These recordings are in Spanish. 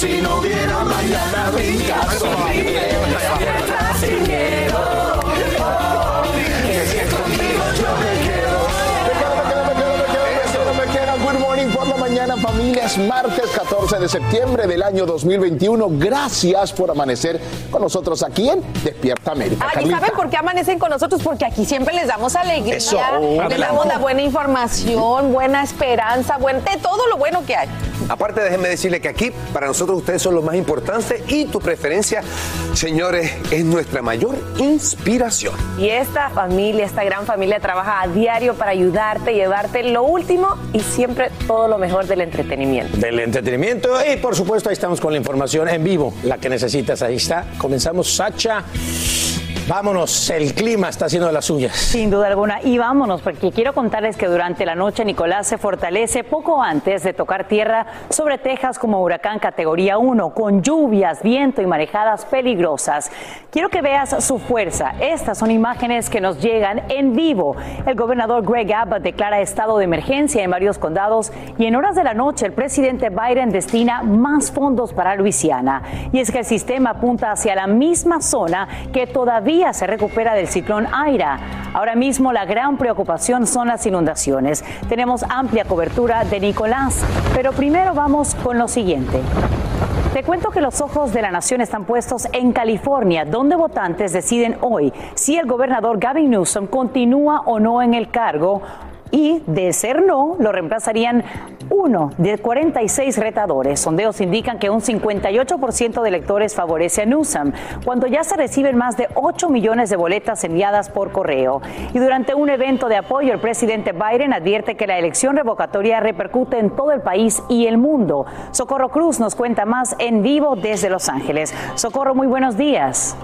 Si no hubiera mañana, brinca, sonríe, despierta sin miedo. Que si es yo me quedo. Good morning por la mañana, familias. Martes 14 de septiembre del año 2021. Gracias por amanecer con nosotros aquí en Despierta América. Ay, ¿y saben por qué amanecen con nosotros? Porque aquí siempre les damos alegría, Eso. les damos la buena información, buena esperanza, buen, de todo lo bueno que hay. Aparte, déjenme decirle que aquí, para nosotros, ustedes son lo más importante y tu preferencia, señores, es nuestra mayor inspiración. Y esta familia, esta gran familia trabaja a diario para ayudarte, llevarte lo último y siempre todo lo mejor del entretenimiento. Del entretenimiento y por supuesto ahí estamos con la información en vivo, la que necesitas, ahí está. Comenzamos, Sacha. Vámonos, el clima está haciendo de las suyas. Sin duda alguna. Y vámonos, porque quiero contarles que durante la noche Nicolás se fortalece poco antes de tocar tierra sobre Texas como huracán categoría 1, con lluvias, viento y marejadas peligrosas. Quiero que veas su fuerza. Estas son imágenes que nos llegan en vivo. El gobernador Greg Abbott declara estado de emergencia en varios condados y en horas de la noche el presidente Biden destina más fondos para Luisiana. Y es que el sistema apunta hacia la misma zona que todavía se recupera del ciclón Aira. Ahora mismo la gran preocupación son las inundaciones. Tenemos amplia cobertura de Nicolás, pero primero vamos con lo siguiente. Te cuento que los ojos de la nación están puestos en California, donde votantes deciden hoy si el gobernador Gavin Newsom continúa o no en el cargo y de ser no, lo reemplazarían uno de 46 retadores. Sondeos indican que un 58% de electores favorece a Newsom, cuando ya se reciben más de 8 millones de boletas enviadas por correo. Y durante un evento de apoyo, el presidente Biden advierte que la elección revocatoria repercute en todo el país y el mundo. Socorro Cruz nos cuenta más en vivo desde Los Ángeles. Socorro, muy buenos días.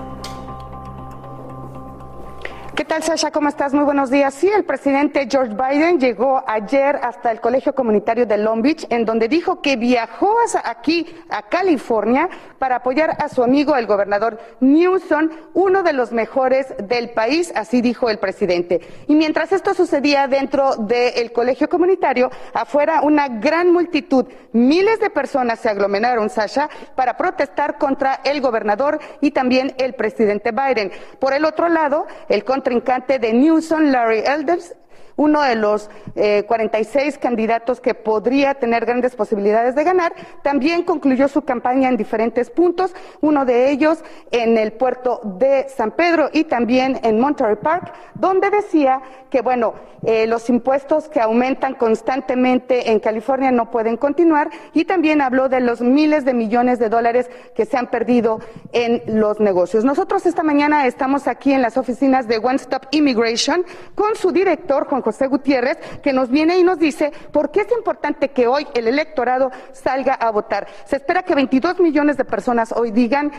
¿Qué tal, Sasha? ¿Cómo estás? Muy buenos días. Sí, el presidente George Biden llegó ayer hasta el Colegio Comunitario de Long Beach, en donde dijo que viajó aquí a California para apoyar a su amigo, el gobernador Newsom, uno de los mejores del país, así dijo el presidente. Y mientras esto sucedía dentro del Colegio Comunitario, afuera una gran multitud, miles de personas se aglomeraron, Sasha, para protestar contra el gobernador y también el presidente Biden. Por el otro lado, el contrincante de Newsom, Larry Elders, uno de los eh, 46 candidatos que podría tener grandes posibilidades de ganar, también concluyó su campaña en diferentes puntos, uno de ellos en el puerto de San Pedro y también en Monterey Park, donde decía que, bueno, eh, los impuestos que aumentan constantemente en California no pueden continuar y también habló de los miles de millones de dólares que se han perdido en los negocios. Nosotros esta mañana estamos aquí en las oficinas de One Stop Immigration con su director, Juan José Gutiérrez, que nos viene y nos dice por qué es importante que hoy el electorado salga a votar. Se espera que 22 millones de personas hoy digan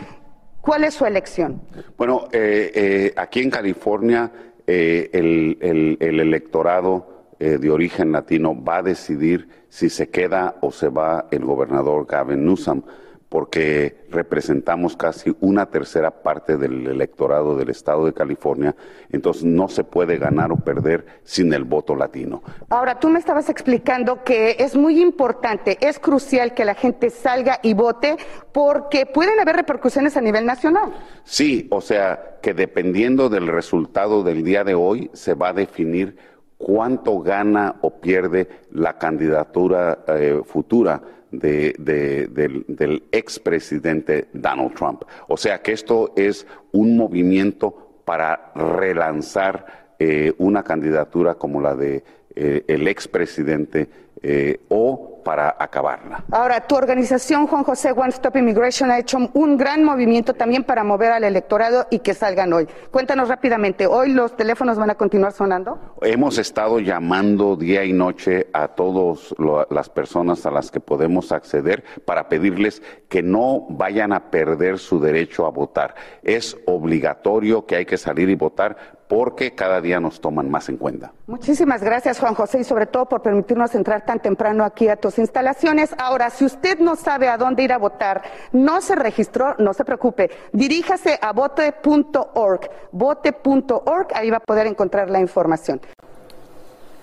cuál es su elección. Bueno, eh, eh, aquí en California eh, el, el- el electorado eh, de origen latino va a decidir si se queda o se va el gobernador Gavin Newsom, porque representamos casi una tercera parte del electorado del estado de California, entonces no se puede ganar o perder sin el voto latino. Ahora, tú me estabas explicando que es muy importante, es crucial que la gente salga y vote porque pueden haber repercusiones a nivel nacional. Sí, o sea, que dependiendo del resultado del día de hoy se va a definir cuánto gana o pierde la candidatura eh, futura de, de- del, del expresidente Donald Trump. O sea que esto es un movimiento para relanzar eh, una candidatura como la de eh, el expresidente eh, o para acabarla. Ahora, tu organización, Juan José One Stop Immigration, ha hecho un gran movimiento también para mover al electorado y que salgan hoy. Cuéntanos rápidamente, ¿hoy los teléfonos van a continuar sonando? Hemos estado llamando día y noche a todas las personas a las que podemos acceder para pedirles que no vayan a perder su derecho a votar. Es obligatorio que hay que salir y votar porque cada día nos toman más en cuenta. Muchísimas gracias, Juan José, y sobre todo por permitirnos entrar tan temprano aquí a tus instalaciones. Ahora, si usted no sabe a dónde ir a votar, no se registró, no se preocupe. Diríjase a vote.org, vote.org, ahí va a poder encontrar la información.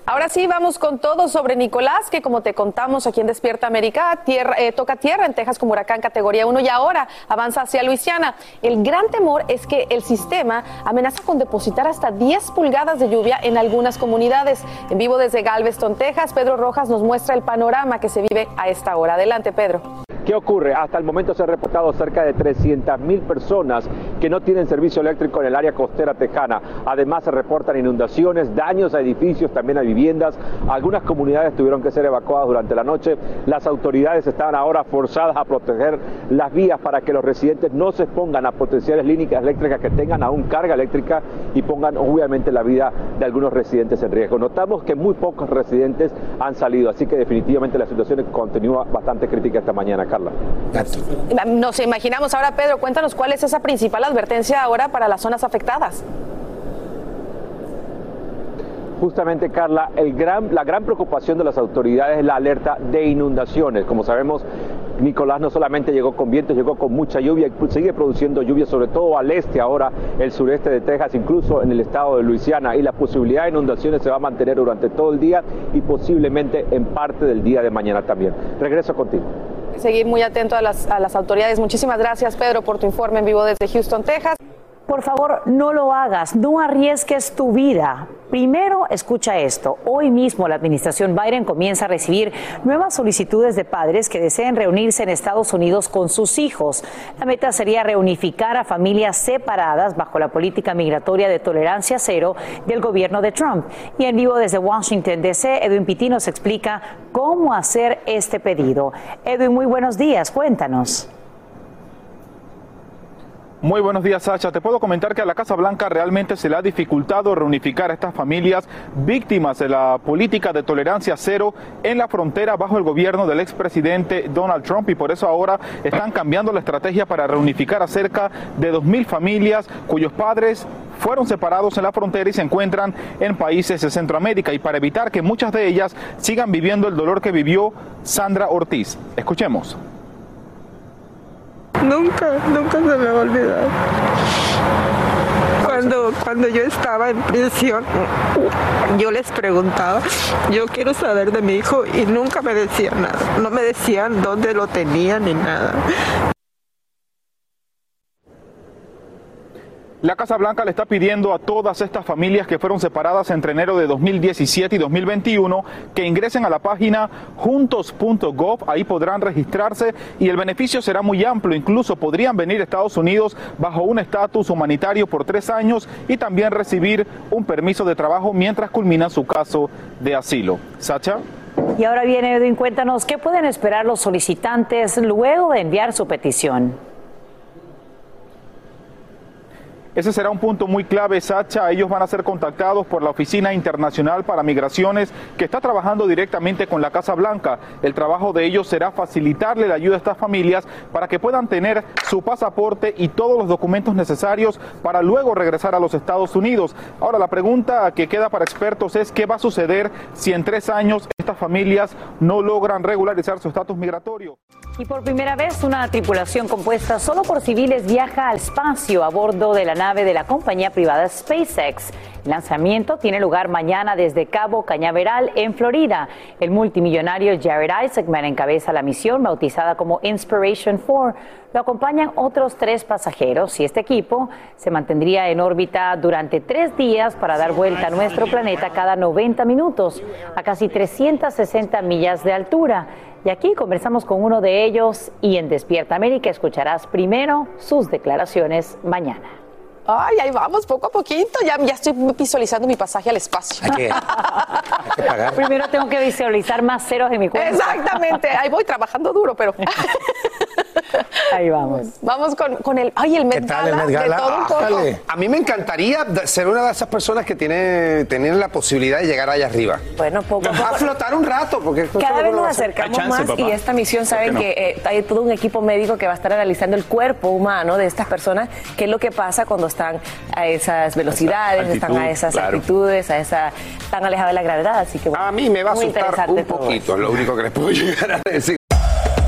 Ahora sí, vamos con todo sobre Nicolás, que como te contamos aquí en Despierta América, eh, toca tierra en Texas como huracán categoría 1 y ahora avanza hacia Luisiana. El gran temor es que el sistema amenaza con depositar hasta 10 pulgadas de lluvia en algunas comunidades. En vivo desde Galveston, Texas, Pedro Rojas nos muestra el panorama que se vive a esta hora. Adelante, Pedro. ¿Qué ocurre? Hasta el momento se han reportado cerca de 300 mil personas que no tienen servicio eléctrico en el área costera tejana. Además se reportan inundaciones, daños a edificios, también a viviendas. Algunas comunidades tuvieron que ser evacuadas durante la noche. Las autoridades están ahora forzadas a proteger las vías para que los residentes no se expongan a potenciales líneas eléctricas que tengan aún carga eléctrica y pongan obviamente la vida de algunos residentes en riesgo. Notamos que muy pocos residentes han salido, así que definitivamente la situación continúa bastante crítica esta mañana, Carla. Nos imaginamos ahora, Pedro, cuéntanos cuál es esa principal advertencia ahora para las zonas afectadas. Justamente, Carla, el gran, la gran preocupación de las autoridades es la alerta de inundaciones. Como sabemos, Nicolás no solamente llegó con vientos, llegó con mucha lluvia y sigue produciendo lluvia, sobre todo al este ahora, el sureste de Texas, incluso en el estado de Luisiana. Y la posibilidad de inundaciones se va a mantener durante todo el día y posiblemente en parte del día de mañana también. Regreso contigo. Seguir muy atento a las, a las autoridades. Muchísimas gracias, Pedro, por tu informe en vivo desde Houston, Texas. Por favor, no lo hagas, no arriesgues tu vida. Primero, escucha esto. Hoy mismo la administración Biden comienza a recibir nuevas solicitudes de padres que deseen reunirse en Estados Unidos con sus hijos. La meta sería reunificar a familias separadas bajo la política migratoria de tolerancia cero del gobierno de Trump. Y en vivo desde Washington, D.C., Edwin Pitti nos explica cómo hacer este pedido. Edwin, muy buenos días, cuéntanos. Muy buenos días, Sacha. Te puedo comentar que a la Casa Blanca realmente se le ha dificultado reunificar a estas familias víctimas de la política de tolerancia cero en la frontera bajo el gobierno del expresidente Donald Trump y por eso ahora están cambiando la estrategia para reunificar a cerca de 2.000 familias cuyos padres fueron separados en la frontera y se encuentran en países de Centroamérica y para evitar que muchas de ellas sigan viviendo el dolor que vivió Sandra Ortiz. Escuchemos. Nunca, nunca se me va a olvidar. Cuando, cuando yo estaba en prisión, yo les preguntaba, yo quiero saber de mi hijo y nunca me decían nada. No me decían dónde lo tenían ni nada. La Casa Blanca le está pidiendo a todas estas familias que fueron separadas entre enero de 2017 y 2021 que ingresen a la página juntos.gov, ahí podrán registrarse y el beneficio será muy amplio, incluso podrían venir a Estados Unidos bajo un estatus humanitario por tres años y también recibir un permiso de trabajo mientras culminan su caso de asilo. Sacha. Y ahora viene Edwin, cuéntanos qué pueden esperar los solicitantes luego de enviar su petición. Ese será un punto muy clave, Sacha. Ellos van a ser contactados por la Oficina Internacional para Migraciones que está trabajando directamente con la Casa Blanca. El trabajo de ellos será facilitarle la ayuda a estas familias para que puedan tener su pasaporte y todos los documentos necesarios para luego regresar a los Estados Unidos. Ahora, la pregunta que queda para expertos es qué va a suceder si en tres años estas familias no logran regularizar su estatus migratorio. Y por primera vez una tripulación compuesta solo por civiles viaja al espacio a bordo de la nave de la compañía privada SpaceX. El lanzamiento tiene lugar mañana desde Cabo Cañaveral, en Florida. El multimillonario Jared Isaacman encabeza la misión bautizada como Inspiration 4. Lo acompañan otros tres pasajeros y este equipo se mantendría en órbita durante tres días para dar vuelta a nuestro planeta cada 90 minutos, a casi 360 millas de altura. Y aquí conversamos con uno de ellos y en Despierta América escucharás primero sus declaraciones mañana. Ay, ahí vamos, poco a poquito. Ya, ya estoy visualizando mi pasaje al espacio. Hay que, hay que pagar. Primero tengo que visualizar más ceros en mi cuenta. Exactamente. Ahí voy trabajando duro, pero. Ahí vamos. Vamos con, con el. Ay, el Met tal el Gala, Met Gala? De todo un poco. Ájale. A mí me encantaría ser una de esas personas que tiene tener la posibilidad de llegar allá arriba. Bueno, poco a A poco. flotar un rato, porque Cada vez nos a acercamos más y esta misión saben no? que eh, hay todo un equipo médico que va a estar analizando el cuerpo humano de estas personas, qué es lo que pasa cuando están a esas velocidades, Esa están a esas claro. altitudes, a esa tan alejada de la gravedad, así que bueno, A mí me va a asustar un poquito, es lo único que les puedo llegar a decir.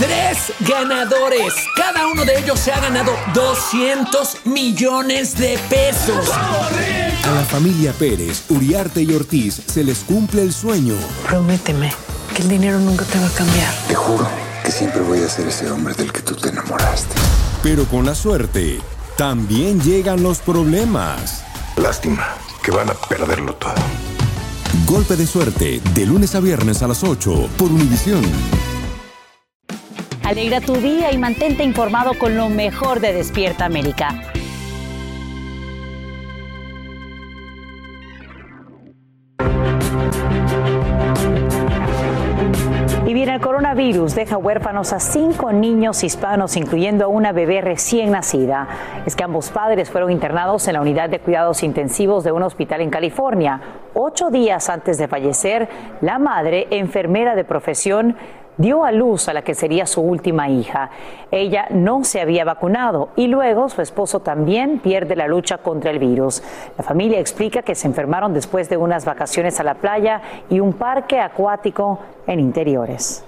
Tres ganadores. Cada uno de ellos se ha ganado 200 millones de pesos. A la familia Pérez, Uriarte y Ortiz se les cumple el sueño. Prométeme que el dinero nunca te va a cambiar. Te juro que siempre voy a ser ese hombre del que tú te enamoraste. Pero con la suerte, también llegan los problemas. Lástima que van a perderlo todo. Golpe de suerte, de lunes a viernes a las 8 por Univisión. Alegra tu día y mantente informado con lo mejor de Despierta América. Y bien, el coronavirus deja huérfanos a cinco niños hispanos, incluyendo a una bebé recién nacida. Es que ambos padres fueron internados en la unidad de cuidados intensivos de un hospital en California. Ocho días antes de fallecer, la madre, enfermera de profesión, dio a luz a la que sería su última hija. Ella no se había vacunado y luego su esposo también pierde la lucha contra el virus. La familia explica que se enfermaron después de unas vacaciones a la playa y un parque acuático en interiores.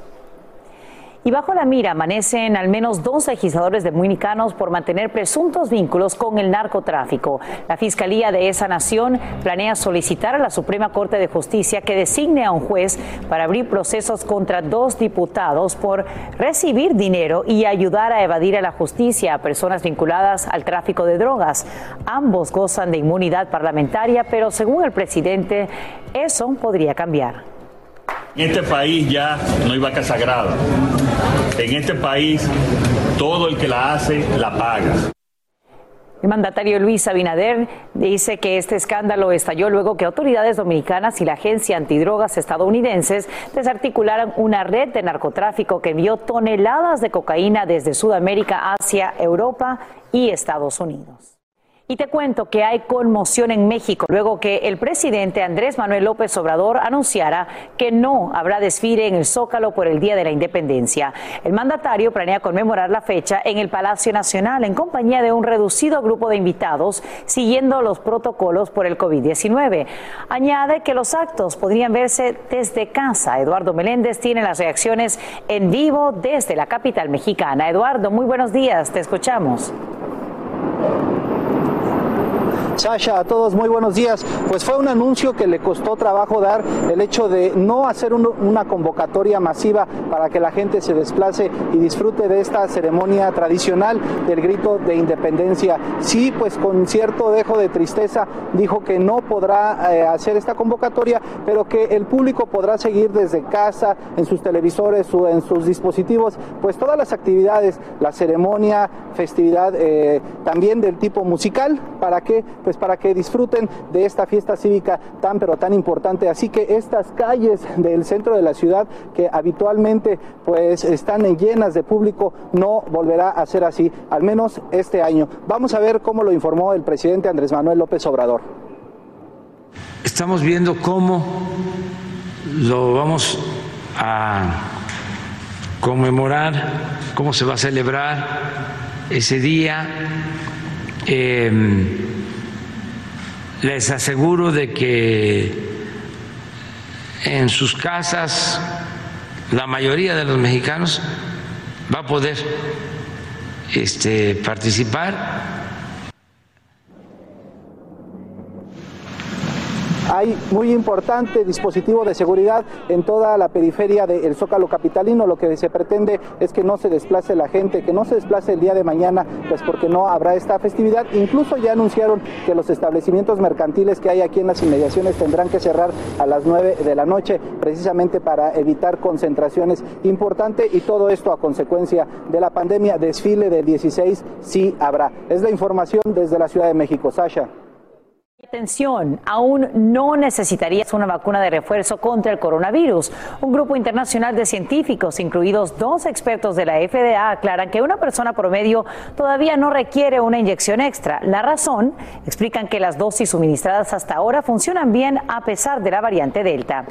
Y bajo la mira amanecen al menos dos legisladores dominicanos por mantener presuntos vínculos con el narcotráfico. La Fiscalía de esa nación planea solicitar a la Suprema Corte de Justicia que designe a un juez para abrir procesos contra dos diputados por recibir dinero y ayudar a evadir a la justicia a personas vinculadas al tráfico de drogas. Ambos gozan de inmunidad parlamentaria, pero según el presidente, eso podría cambiar. En este país ya no hay vaca sagrada. En este país todo el que la hace la paga. El mandatario Luis Abinader dice que este escándalo estalló luego que autoridades dominicanas y la agencia antidrogas estadounidenses desarticularan una red de narcotráfico que envió toneladas de cocaína desde Sudamérica hacia Europa y Estados Unidos. Y te cuento que hay conmoción en México luego que el presidente Andrés Manuel López Obrador anunciara que no habrá desfile en el Zócalo por el Día de la Independencia. El mandatario planea conmemorar la fecha en el Palacio Nacional en compañía de un reducido grupo de invitados siguiendo los protocolos por el COVID-19. Añade que los actos podrían verse desde casa. Eduardo Meléndez tiene las reacciones en vivo desde la capital mexicana. Eduardo, muy buenos días, te escuchamos. Sasha, a todos muy buenos días. Pues fue un anuncio que le costó trabajo dar el hecho de no hacer una convocatoria masiva para que la gente se desplace y disfrute de esta ceremonia tradicional del grito de independencia. Sí, pues con cierto dejo de tristeza dijo que no podrá eh, hacer esta convocatoria, pero que el público podrá seguir desde casa, en sus televisores o en sus dispositivos, pues todas las actividades, la ceremonia, festividad eh, también del tipo musical, para que pues para que disfruten de esta fiesta cívica tan pero tan importante. Así que estas calles del centro de la ciudad que habitualmente pues están llenas de público no volverá a ser así, al menos este año. Vamos a ver cómo lo informó el presidente Andrés Manuel López Obrador. Estamos viendo cómo lo vamos a conmemorar, cómo se va a celebrar ese día. Eh, les aseguro de que en sus casas la mayoría de los mexicanos va a poder este, participar Hay muy importante dispositivo de seguridad en toda la periferia del Zócalo Capitalino. Lo que se pretende es que no se desplace la gente, que no se desplace el día de mañana, pues porque no habrá esta festividad. Incluso ya anunciaron que los establecimientos mercantiles que hay aquí en las inmediaciones tendrán que cerrar a las 9 de la noche, precisamente para evitar concentraciones importantes y todo esto a consecuencia de la pandemia. Desfile del 16 sí habrá. Es la información desde la Ciudad de México. Sasha. Atención, aún no necesitarías una vacuna de refuerzo contra el coronavirus. Un grupo internacional de científicos, incluidos dos expertos de la FDA, aclaran que una persona promedio todavía no requiere una inyección extra. La razón, explican que las dosis suministradas hasta ahora funcionan bien a pesar de la variante Delta.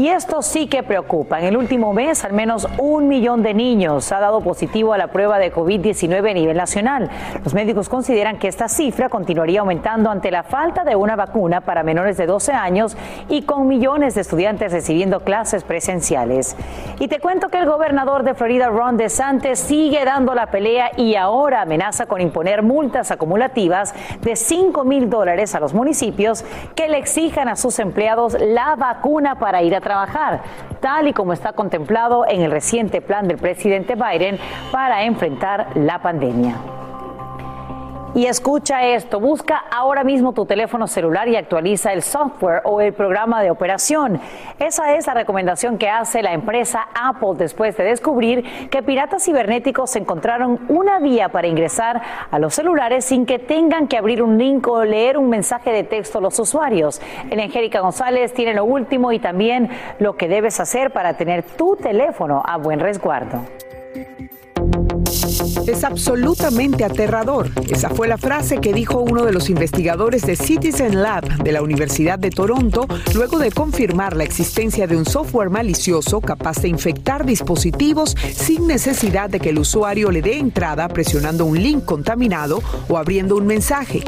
Y esto sí que preocupa. En el último mes, al menos un millón de niños ha dado positivo a la prueba de COVID-19 a nivel nacional. Los médicos consideran que esta cifra continuaría aumentando ante la falta de una vacuna para menores de 12 años y con millones de estudiantes recibiendo clases presenciales. Y te cuento que el gobernador de Florida, Ron DeSantis, sigue dando la pelea y ahora amenaza con imponer multas acumulativas de 5 mil dólares a los municipios que le exijan a sus empleados la vacuna para ir a trabajar, tal y como está contemplado en el reciente plan del presidente Biden para enfrentar la pandemia. Y escucha esto, busca ahora mismo tu teléfono celular y actualiza el software o el programa de operación. Esa es la recomendación que hace la empresa Apple después de descubrir que piratas cibernéticos encontraron una vía para ingresar a los celulares sin que tengan que abrir un link o leer un mensaje de texto los usuarios. El Angélica González tiene lo último y también lo que debes hacer para tener tu teléfono a buen resguardo. Es absolutamente aterrador. Esa fue la frase que dijo uno de los investigadores de Citizen Lab de la Universidad de Toronto luego de confirmar la existencia de un software malicioso capaz de infectar dispositivos sin necesidad de que el usuario le dé entrada presionando un link contaminado o abriendo un mensaje.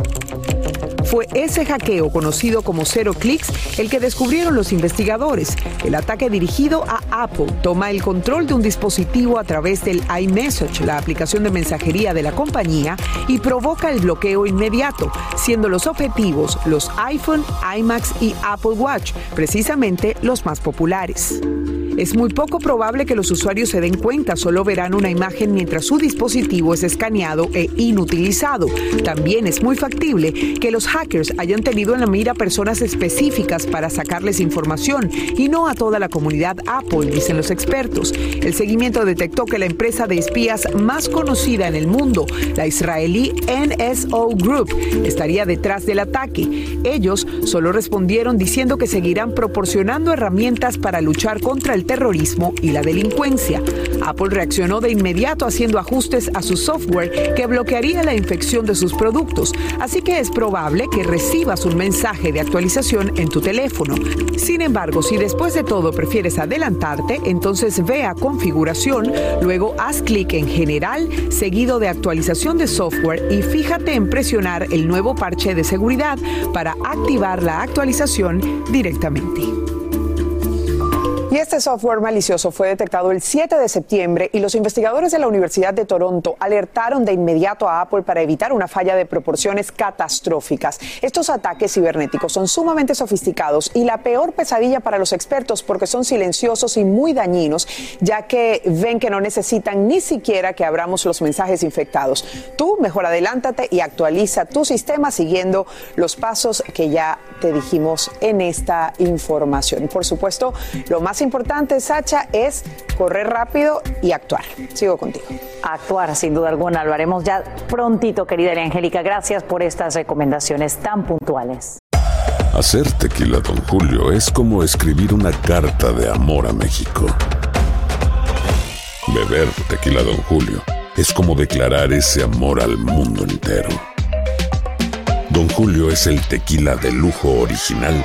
Fue ese hackeo conocido como Zero Clicks el que descubrieron los investigadores. El ataque dirigido a Apple toma el control de un dispositivo a través del iMessage, la aplicación de mensajería de la compañía, y provoca el bloqueo inmediato, siendo los objetivos los iPhone, iMacs y Apple Watch, precisamente los más populares. Es muy poco probable que los usuarios se den cuenta, solo verán una imagen mientras su dispositivo es escaneado e inutilizado. También es muy factible que los hackers hayan tenido en la mira personas específicas para sacarles información y no a toda la comunidad Apple, dicen los expertos. El seguimiento detectó que la empresa de espías más conocida en el mundo, la israelí NSO Group, estaría detrás del ataque. Ellos solo respondieron diciendo que seguirán proporcionando herramientas para luchar contra el terrorismo y la delincuencia. Apple reaccionó de inmediato haciendo ajustes a su software que bloquearía la infección de sus productos, así que es probable que recibas un mensaje de actualización en tu teléfono. Sin embargo, si después de todo prefieres adelantarte, entonces ve a configuración, luego haz clic en general, seguido de actualización de software y fíjate en presionar el nuevo parche de seguridad para activar la actualización directamente. Y este software malicioso fue detectado el 7 de septiembre y los investigadores de la Universidad de Toronto alertaron de inmediato a Apple para evitar una falla de proporciones catastróficas. Estos ataques cibernéticos son sumamente sofisticados y la peor pesadilla para los expertos porque son silenciosos y muy dañinos, ya que ven que no necesitan ni siquiera que abramos los mensajes infectados. Tú mejor adelántate y actualiza tu sistema siguiendo los pasos que ya te dijimos en esta información. Por supuesto, lo más importante, Sacha, es correr rápido y actuar. Sigo contigo. Actuar, sin duda alguna. Lo haremos ya prontito, querida Angélica. Gracias por estas recomendaciones tan puntuales. Hacer tequila, don Julio, es como escribir una carta de amor a México. Beber tequila, don Julio, es como declarar ese amor al mundo entero. Don Julio es el tequila de lujo original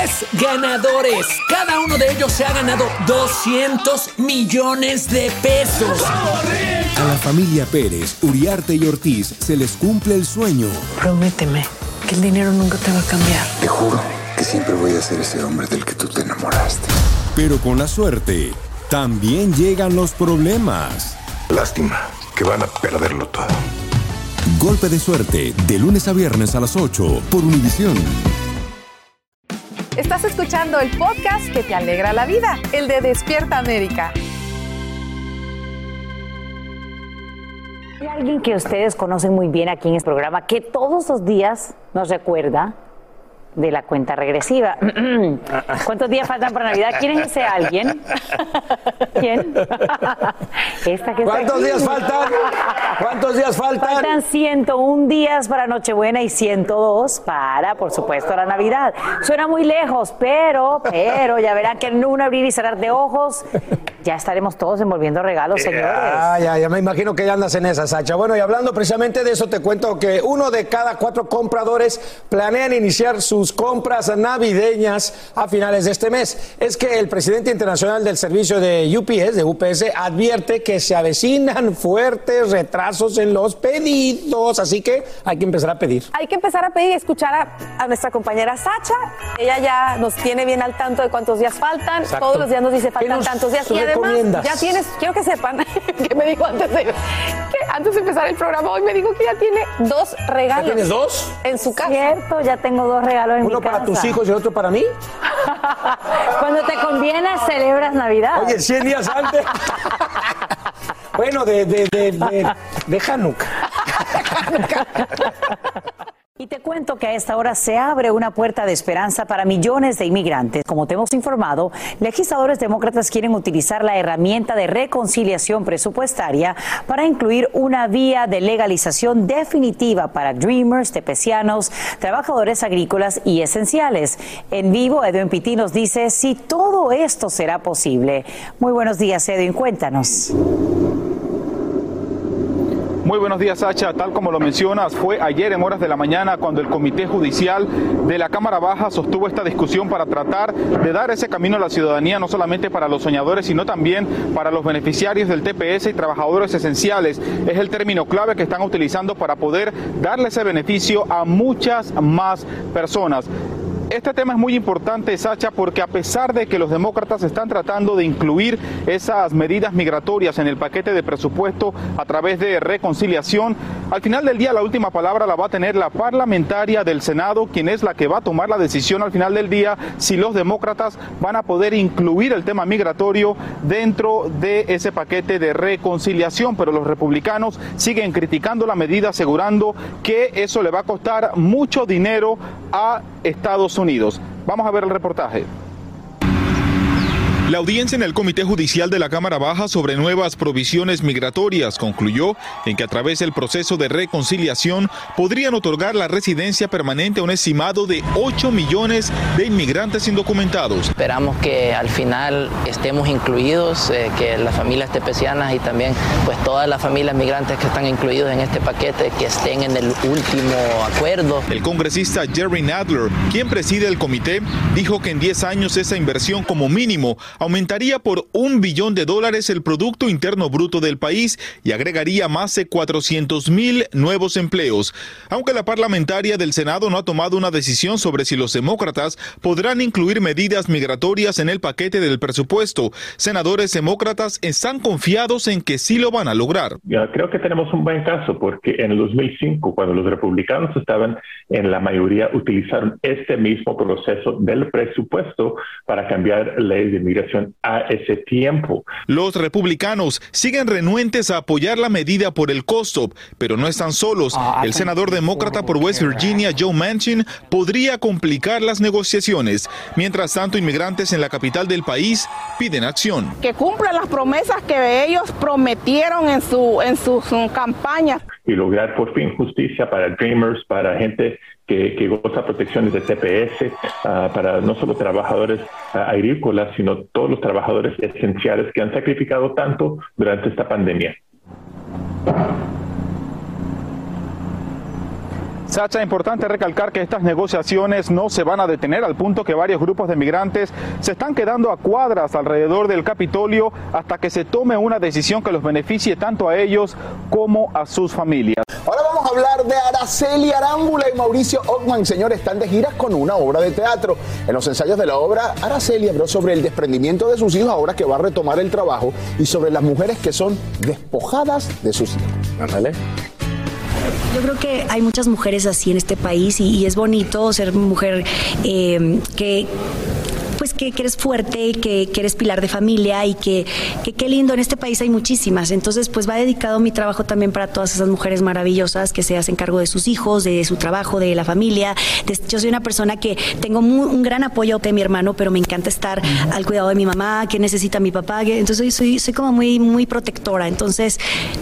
Tres ganadores. Cada uno de ellos se ha ganado 200 millones de pesos. A la familia Pérez, Uriarte y Ortiz se les cumple el sueño. Prométeme que el dinero nunca te va a cambiar. Te juro que siempre voy a ser ese hombre del que tú te enamoraste. Pero con la suerte, también llegan los problemas. Lástima que van a perderlo todo. Golpe de suerte, de lunes a viernes a las 8 por Univisión. Estás escuchando el podcast que te alegra la vida, el de Despierta América. Hay alguien que ustedes conocen muy bien aquí en este programa que todos los días nos recuerda de la cuenta regresiva. ¿Cuántos días faltan para Navidad? ¿Quién es ese alguien? ¿Quién? Esta que está ¿Cuántos días faltan? ¿Cuántos días faltan? Faltan 101 días para Nochebuena y 102 para, por supuesto, la Navidad. Suena muy lejos, pero, pero ya verán que en un abrir y cerrar de ojos ya estaremos todos envolviendo regalos, señores. Ah, ya, ya me imagino que ya andas en esa, Sacha. Bueno, y hablando precisamente de eso, te cuento que uno de cada cuatro compradores planean iniciar sus compras navideñas a finales de este mes. Es que el presidente internacional del servicio de UPS, de UPS, advierte que se avecinan fuertes retrasos en los pedidos, así que hay que empezar a pedir. Hay que empezar a pedir y escuchar a, a nuestra compañera Sacha. Ella ya nos tiene bien al tanto de cuántos días faltan. Exacto. Todos los días nos dice ¿Qué faltan nos tantos días. Y además, ya tienes, quiero que sepan que me dijo antes de, que antes de empezar el programa hoy me dijo que ya tiene dos regalos. ¿Ya tienes dos? En su casa. Cierto, ya tengo dos regalos en Uno mi para tus hijos y otro para mí. Cuando te conviene, celebras Navidad. Oye, 100 días antes. bueno, de, de, de, de, de Hanukkah. Y te cuento que a esta hora se abre una puerta de esperanza para millones de inmigrantes. Como te hemos informado, legisladores demócratas quieren utilizar la herramienta de reconciliación presupuestaria para incluir una vía de legalización definitiva para dreamers, tepecianos, trabajadores agrícolas y esenciales. En vivo, Edwin Pitti nos dice si todo esto será posible. Muy buenos días, Edwin, cuéntanos. Muy buenos días, Sacha. Tal como lo mencionas, fue ayer en horas de la mañana cuando el Comité Judicial de la Cámara Baja sostuvo esta discusión para tratar de dar ese camino a la ciudadanía, no solamente para los soñadores, sino también para los beneficiarios del TPS y trabajadores esenciales. Es el término clave que están utilizando para poder darle ese beneficio a muchas más personas. Este tema es muy importante, Sacha, porque a pesar de que los demócratas están tratando de incluir esas medidas migratorias en el paquete de presupuesto a través de reconciliación, al final del día la última palabra la va a tener la parlamentaria del Senado, quien es la que va a tomar la decisión al final del día si los demócratas van a poder incluir el tema migratorio dentro de ese paquete de reconciliación. Pero los republicanos siguen criticando la medida, asegurando que eso le va a costar mucho dinero a Estados Unidos. Vamos a ver el reportaje. La audiencia en el Comité Judicial de la Cámara Baja sobre nuevas provisiones migratorias concluyó en que a través del proceso de reconciliación podrían otorgar la residencia permanente a un estimado de 8 millones de inmigrantes indocumentados. Esperamos que al final estemos incluidos, eh, que las familias tepecianas y también pues todas las familias migrantes que están incluidos en este paquete que estén en el último acuerdo. El congresista Jerry Nadler, quien preside el comité, dijo que en 10 años esa inversión como mínimo aumentaría por un billón de dólares el Producto Interno Bruto del país y agregaría más de 400 mil nuevos empleos. Aunque la parlamentaria del Senado no ha tomado una decisión sobre si los demócratas podrán incluir medidas migratorias en el paquete del presupuesto, senadores demócratas están confiados en que sí lo van a lograr. creo que tenemos un buen caso porque en el 2005, cuando los republicanos estaban en la mayoría, utilizaron este mismo proceso del presupuesto para cambiar leyes de migración a ese tiempo. Los republicanos siguen renuentes a apoyar la medida por el costo, pero no están solos. El senador demócrata por West Virginia, Joe Manchin, podría complicar las negociaciones. Mientras tanto, inmigrantes en la capital del país piden acción. Que cumplan las promesas que ellos prometieron en, su, en sus campañas. Y lograr por fin justicia para Dreamers, para gente que, goza protecciones de TPS ah, para no solo trabajadores ah, agrícolas, sino todos los trabajadores esenciales que han sacrificado tanto durante esta pandemia. Sacha, importante recalcar que estas negociaciones no se van a detener al punto que varios grupos de migrantes se están quedando a cuadras alrededor del Capitolio hasta que se tome una decisión que los beneficie tanto a ellos como a sus familias. Ahora vamos a hablar de Araceli Arámbula y Mauricio Ockman. Señores, están de giras con una obra de teatro. En los ensayos de la obra, Araceli habló sobre el desprendimiento de sus hijos ahora que va a retomar el trabajo y sobre las mujeres que son despojadas de sus hijos. Yo creo que hay muchas mujeres así en este país y, es bonito ser mujer eh, que pues que, eres fuerte, que, que, eres pilar de familia y que, qué lindo, en este país hay muchísimas. Entonces, pues va dedicado mi trabajo también para todas esas mujeres maravillosas que se hacen cargo de sus hijos, de su trabajo, de la familia. yo soy una persona que tengo un gran apoyo de mi hermano, pero me encanta estar al cuidado de mi mamá, que necesita mi papá. entonces, soy, soy como muy, muy protectora. Entonces,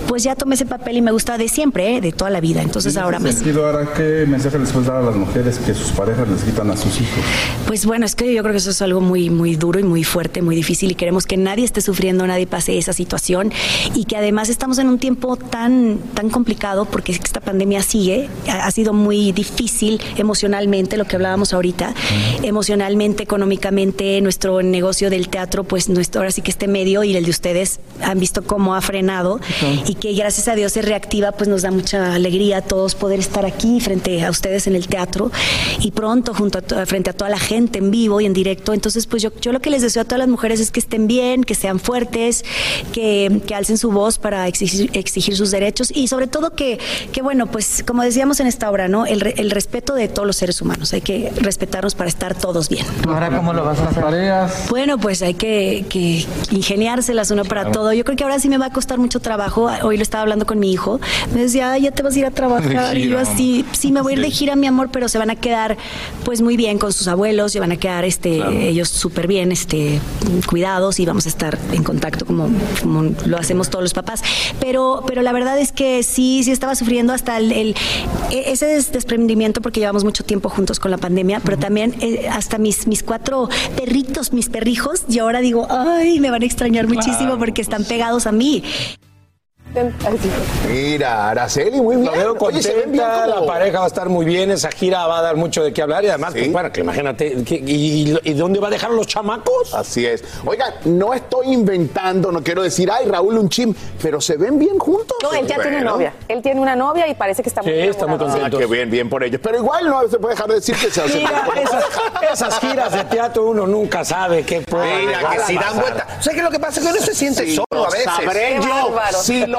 pues ya tomé ese papel y me gusta de siempre, ¿eh? de toda la vida. Entonces, ahora más. sentido, ahora, ¿qué mensaje les puedes dar a las mujeres que sus parejas les quitan a sus hijos? Pues bueno, es que yo creo que eso es algo muy, muy duro y muy fuerte, muy difícil y queremos que nadie esté sufriendo, nadie pase esa situación y que además estamos en un tiempo tan, tan complicado porque esta pandemia sigue, ha, sido muy difícil emocionalmente, lo que hablábamos ahorita, emocionalmente, económicamente, nuestro negocio del teatro, pues nuestro, ahora sí que este medio y el de ustedes han visto cómo ha frenado y que gracias a Dios se reactiva, pues nos da mucha alegría a todos poder estar aquí frente a ustedes en el teatro y pronto junto a, frente a toda la gente en vivo y en directo. Entonces, Entonces, pues yo, yo lo que les deseo a todas las mujeres es que estén bien, que sean fuertes, que, que alcen su voz para exigir, exigir, sus derechos y sobre todo que, que, bueno, pues como decíamos en esta obra, ¿no? El, el respeto de todos los seres humanos. Hay que respetarnos para estar todos bien. ¿Ahora cómo lo vas a hacer? Bueno, pues hay que, que ingeniárselas uno para todo. Yo creo que ahora sí me va a costar mucho trabajo. Hoy lo estaba hablando con mi hijo. Me decía, ya te vas a ir a trabajar. Y yo así, sí, me voy a ir de gira, mi amor, pero se van a quedar pues muy bien con sus abuelos, se van a quedar este, ellos súper bien este, cuidados y vamos a estar en contacto como, como lo hacemos todos los papás. Pero, pero la verdad es que sí, sí estaba sufriendo hasta el, e, ese desprendimiento porque llevamos mucho tiempo juntos con la pandemia, pero también eh, hasta mis, mis cuatro perritos, mis perrijos, y ahora digo, ay, me van a extrañar muchísimo porque están pegados a mí. Mira, Araceli, muy bien. La veo contenta, la pareja va a estar muy bien, esa gira va a dar mucho de qué hablar y además, pues, bueno, que imagínate, y, dónde va a dejar los chamacos? Así es. Oigan, no estoy inventando, no quiero decir, ay, Raúl, un chim, pero se ven bien juntos. No, él ya tiene novia. Él tiene una novia y parece que está muy Sí, está muy contento. Ah, qué bien, bien por ellos. Pero igual no se puede dejar de decir que se hace. Mira, esas, esas, giras de teatro uno nunca sabe qué puede Mira, que si dan vuelta. ¿Sabes qué lo que pasa? Que uno se siente solo a veces. Sabré yo, si lo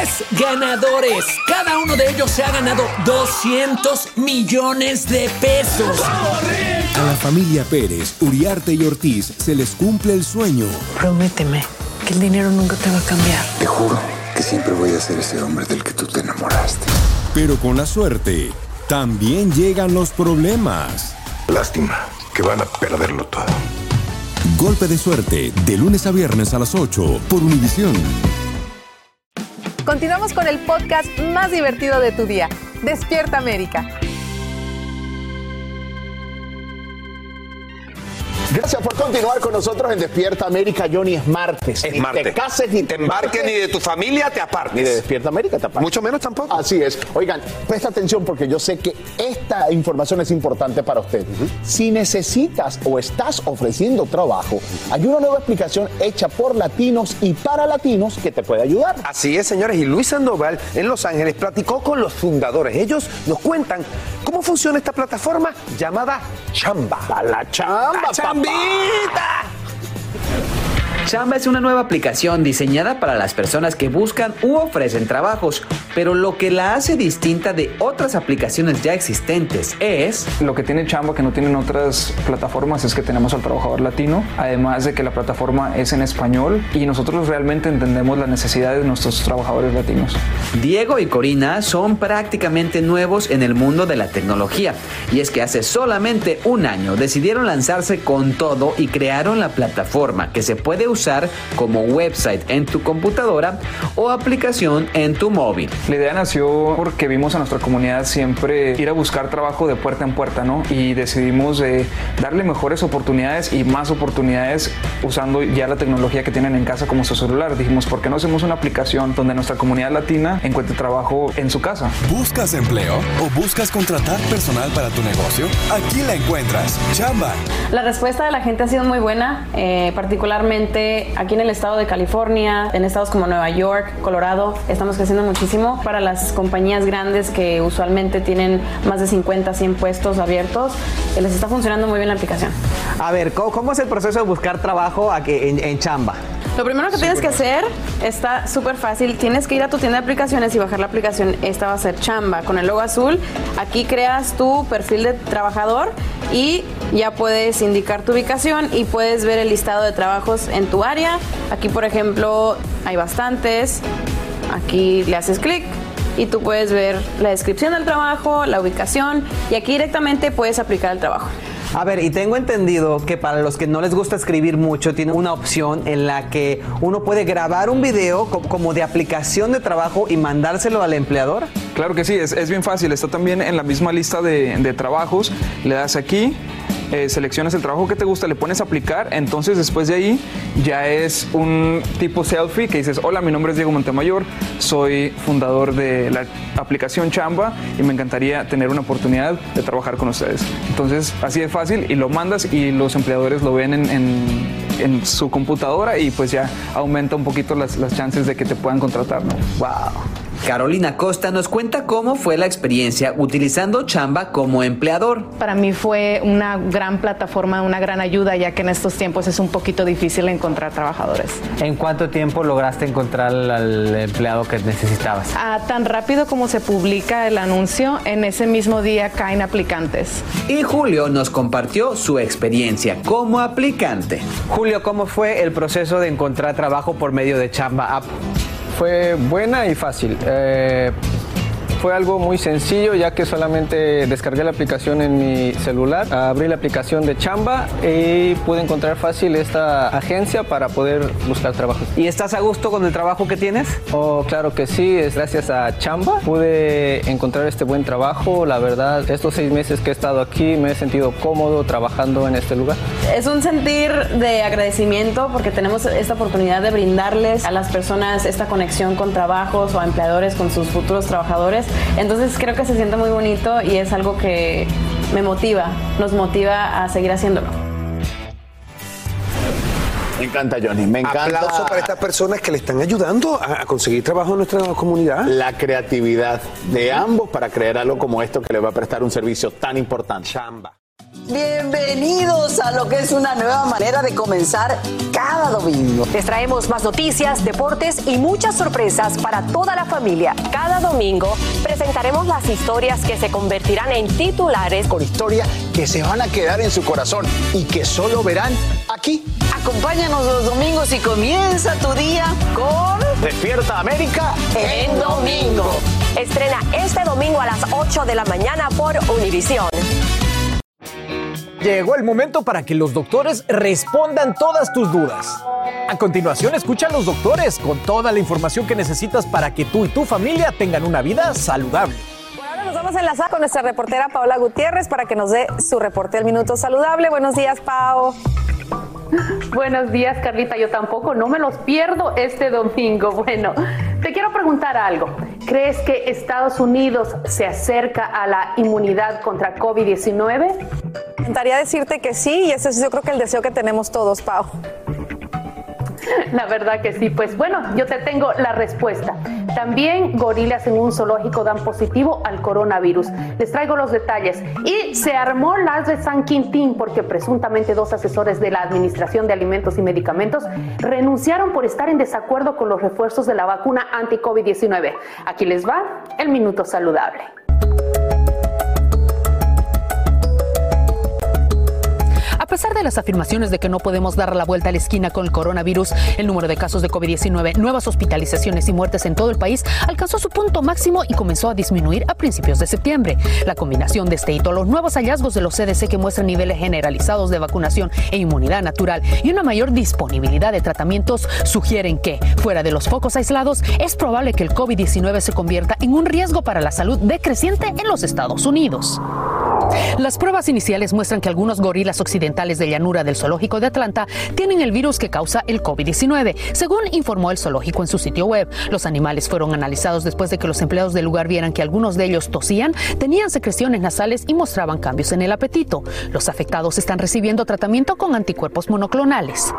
Tres ganadores. Cada uno de ellos se ha ganado 200 millones de pesos. A la familia Pérez, Uriarte y Ortiz se les cumple el sueño. Prométeme que el dinero nunca te va a cambiar. Te juro que siempre voy a ser ese hombre del que tú te enamoraste. Pero con la suerte, también llegan los problemas. Lástima que van a perderlo todo. Golpe de suerte, de lunes a viernes a las 8 por Univisión. Continuamos con el podcast más divertido de tu día. Despierta América. Gracias por continuar con nosotros en Despierta América. Johnny, es martes. Es ni martes. te cases, ni te embarques, ni de tu familia te apartes. Ni de Despierta América te apartes. Mucho menos tampoco. Así es. Oigan, presta atención porque yo sé que esta información es importante para usted. Si necesitas o estás ofreciendo trabajo, hay una nueva explicación hecha por latinos y para latinos que te puede ayudar. Así es, señores. Y Luis Sandoval en Los Ángeles platicó con los fundadores. Ellos nos cuentan cómo funciona esta plataforma llamada Chamba. A la chamba, ¡La subida! Chamba es una nueva aplicación diseñada para las personas que buscan u ofrecen trabajos, pero lo que la hace distinta de otras aplicaciones ya existentes es... Lo que tiene Chamba que no tienen otras plataformas es que tenemos al trabajador latino, además de que la plataforma es en español y nosotros realmente entendemos las necesidades de nuestros trabajadores latinos. Diego y Corina son prácticamente nuevos en el mundo de la tecnología y es que hace solamente un año decidieron lanzarse con todo y crearon la plataforma que se puede usar como website en tu computadora o aplicación en tu móvil. La idea nació porque vimos a nuestra comunidad siempre ir a buscar trabajo de puerta en puerta, ¿no? Y decidimos eh, darle mejores oportunidades y más oportunidades usando ya la tecnología que tienen en casa como su celular. Dijimos, ¿por qué no hacemos una aplicación donde nuestra comunidad latina encuentre trabajo en su casa? ¿Buscas empleo o buscas contratar personal para tu negocio? Aquí la encuentras. Chamba. La respuesta de la gente ha sido muy buena, eh, particularmente aquí en el estado de California, en estados como Nueva York, Colorado, estamos creciendo muchísimo. Para las compañías grandes que usualmente tienen más de 50, 100 puestos abiertos, eh, les está funcionando muy bien la aplicación. A ver, ¿cómo, es el proceso de buscar trabajo aquí en Chamba? Lo primero que tienes que hacer está súper fácil. Tienes que ir a tu tienda de aplicaciones y bajar la aplicación. Esta va a ser Chamba con el logo azul. Aquí creas tu perfil de trabajador y ya puedes indicar tu ubicación y puedes ver el listado de trabajos en tu área. Aquí, por ejemplo, hay bastantes. Aquí le haces clic y tú puedes ver la descripción del trabajo, la ubicación y aquí directamente puedes aplicar el trabajo. A ver, y tengo entendido que para los que no les gusta escribir mucho, tiene una opción en la que uno puede grabar un video como de aplicación de trabajo y mandárselo al empleador. Claro que sí, es, bien fácil. Está también en la misma lista de, de trabajos. Le das aquí eh, seleccionas el trabajo que te gusta, le pones a aplicar, entonces después de ahí ya es un tipo selfie que dices, hola, mi nombre es Diego Montemayor, soy fundador de la aplicación Chamba y me encantaría tener una oportunidad de trabajar con ustedes. Entonces, así de fácil y lo mandas y los empleadores lo ven en, su computadora y pues ya aumenta un poquito las, las chances de que te puedan contratar. ¡Wow! Carolina Costa nos cuenta cómo fue la experiencia utilizando Chamba como empleador. Para mí fue una gran plataforma, una gran ayuda, ya que en estos tiempos es un poquito difícil encontrar trabajadores. ¿En cuánto tiempo lograste encontrar al empleado que necesitabas? Ah, tan rápido como se publica el anuncio, en ese mismo día caen aplicantes. Y Julio nos compartió su experiencia como aplicante. Julio, ¿cómo fue el proceso de encontrar trabajo por medio de Chamba App? Fue buena y fácil. Eh, fue algo muy sencillo ya que solamente descargué la aplicación en mi celular, abrí la aplicación de Chamba y pude encontrar fácil esta agencia para poder buscar trabajo. ¿Y estás a gusto con el trabajo que tienes? Oh, claro que sí, es gracias a Chamba pude encontrar este buen trabajo. La verdad, estos seis meses que he estado aquí me he sentido cómodo trabajando en este lugar. Es un sentir de agradecimiento porque tenemos esta oportunidad de brindarles a las personas esta conexión con trabajos o a empleadores con sus futuros trabajadores entonces creo que se siente muy bonito y es algo que me motiva, nos motiva a seguir haciéndolo. Me encanta, Johnny. Me encanta. Aplauso para estas personas que le están ayudando a, conseguir trabajo en nuestra comunidad. La creatividad de ambos para crear algo como esto que le va a prestar un servicio tan importante. Chamba. Bienvenidos a lo que es una nueva manera de comenzar cada domingo. Les traemos más noticias, deportes y muchas sorpresas para toda la familia. Cada domingo presentaremos las historias que se convertirán en titulares. Con historias que se van a quedar en su corazón y que solo verán aquí. Acompáñanos los domingos y comienza tu día con Despierta América en domingo. Estrena este domingo a las 8 de la mañana por Univisión. Llegó el momento para que los doctores respondan todas tus dudas. A continuación, escucha a los doctores con toda la información que necesitas para que tú y tu familia tengan una vida saludable. Por ahora nos vamos a enlazar con nuestra reportera Paola Gutiérrez para que nos dé su reporte al minuto saludable. Buenos días, Pao. Buenos días, Carlita. Yo tampoco, no me los pierdo este domingo. Bueno, te quiero preguntar algo. ¿Crees que Estados Unidos se acerca a la inmunidad contra COVID-19? Me encantaría decirte que sí, y ese es yo creo que el deseo que tenemos todos, Pau. La verdad que sí. Pues bueno, yo te tengo la respuesta. También gorilas en un zoológico dan positivo al coronavirus. Les traigo los detalles. Y se armó la de San Quintín porque presuntamente dos asesores de la Administración de Alimentos y Medicamentos renunciaron por estar en desacuerdo con los refuerzos de la vacuna anti-COVID-19. Aquí les va el minuto saludable. Pesar de las afirmaciones de que no podemos dar la vuelta a la esquina con el coronavirus, el número de casos de COVID-19, nuevas hospitalizaciones y muertes en todo el país alcanzó su punto máximo y comenzó a disminuir a principios de septiembre. La combinación de este hito, los nuevos hallazgos de los CDC que muestran niveles generalizados de vacunación e inmunidad natural y una mayor disponibilidad de tratamientos sugieren que, fuera de los focos aislados, es probable que el COVID-19 se convierta en un riesgo para la salud decreciente en los Estados Unidos. Las pruebas iniciales muestran que algunos gorilas occidentales de llanura del zoológico de Atlanta tienen el virus que causa el COVID-19, según informó el zoológico en su sitio web. Los animales fueron analizados después de que los empleados del lugar vieran que algunos de ellos tosían, tenían secreciones nasales y mostraban cambios en el apetito. Los afectados están recibiendo tratamiento con anticuerpos monoclonales.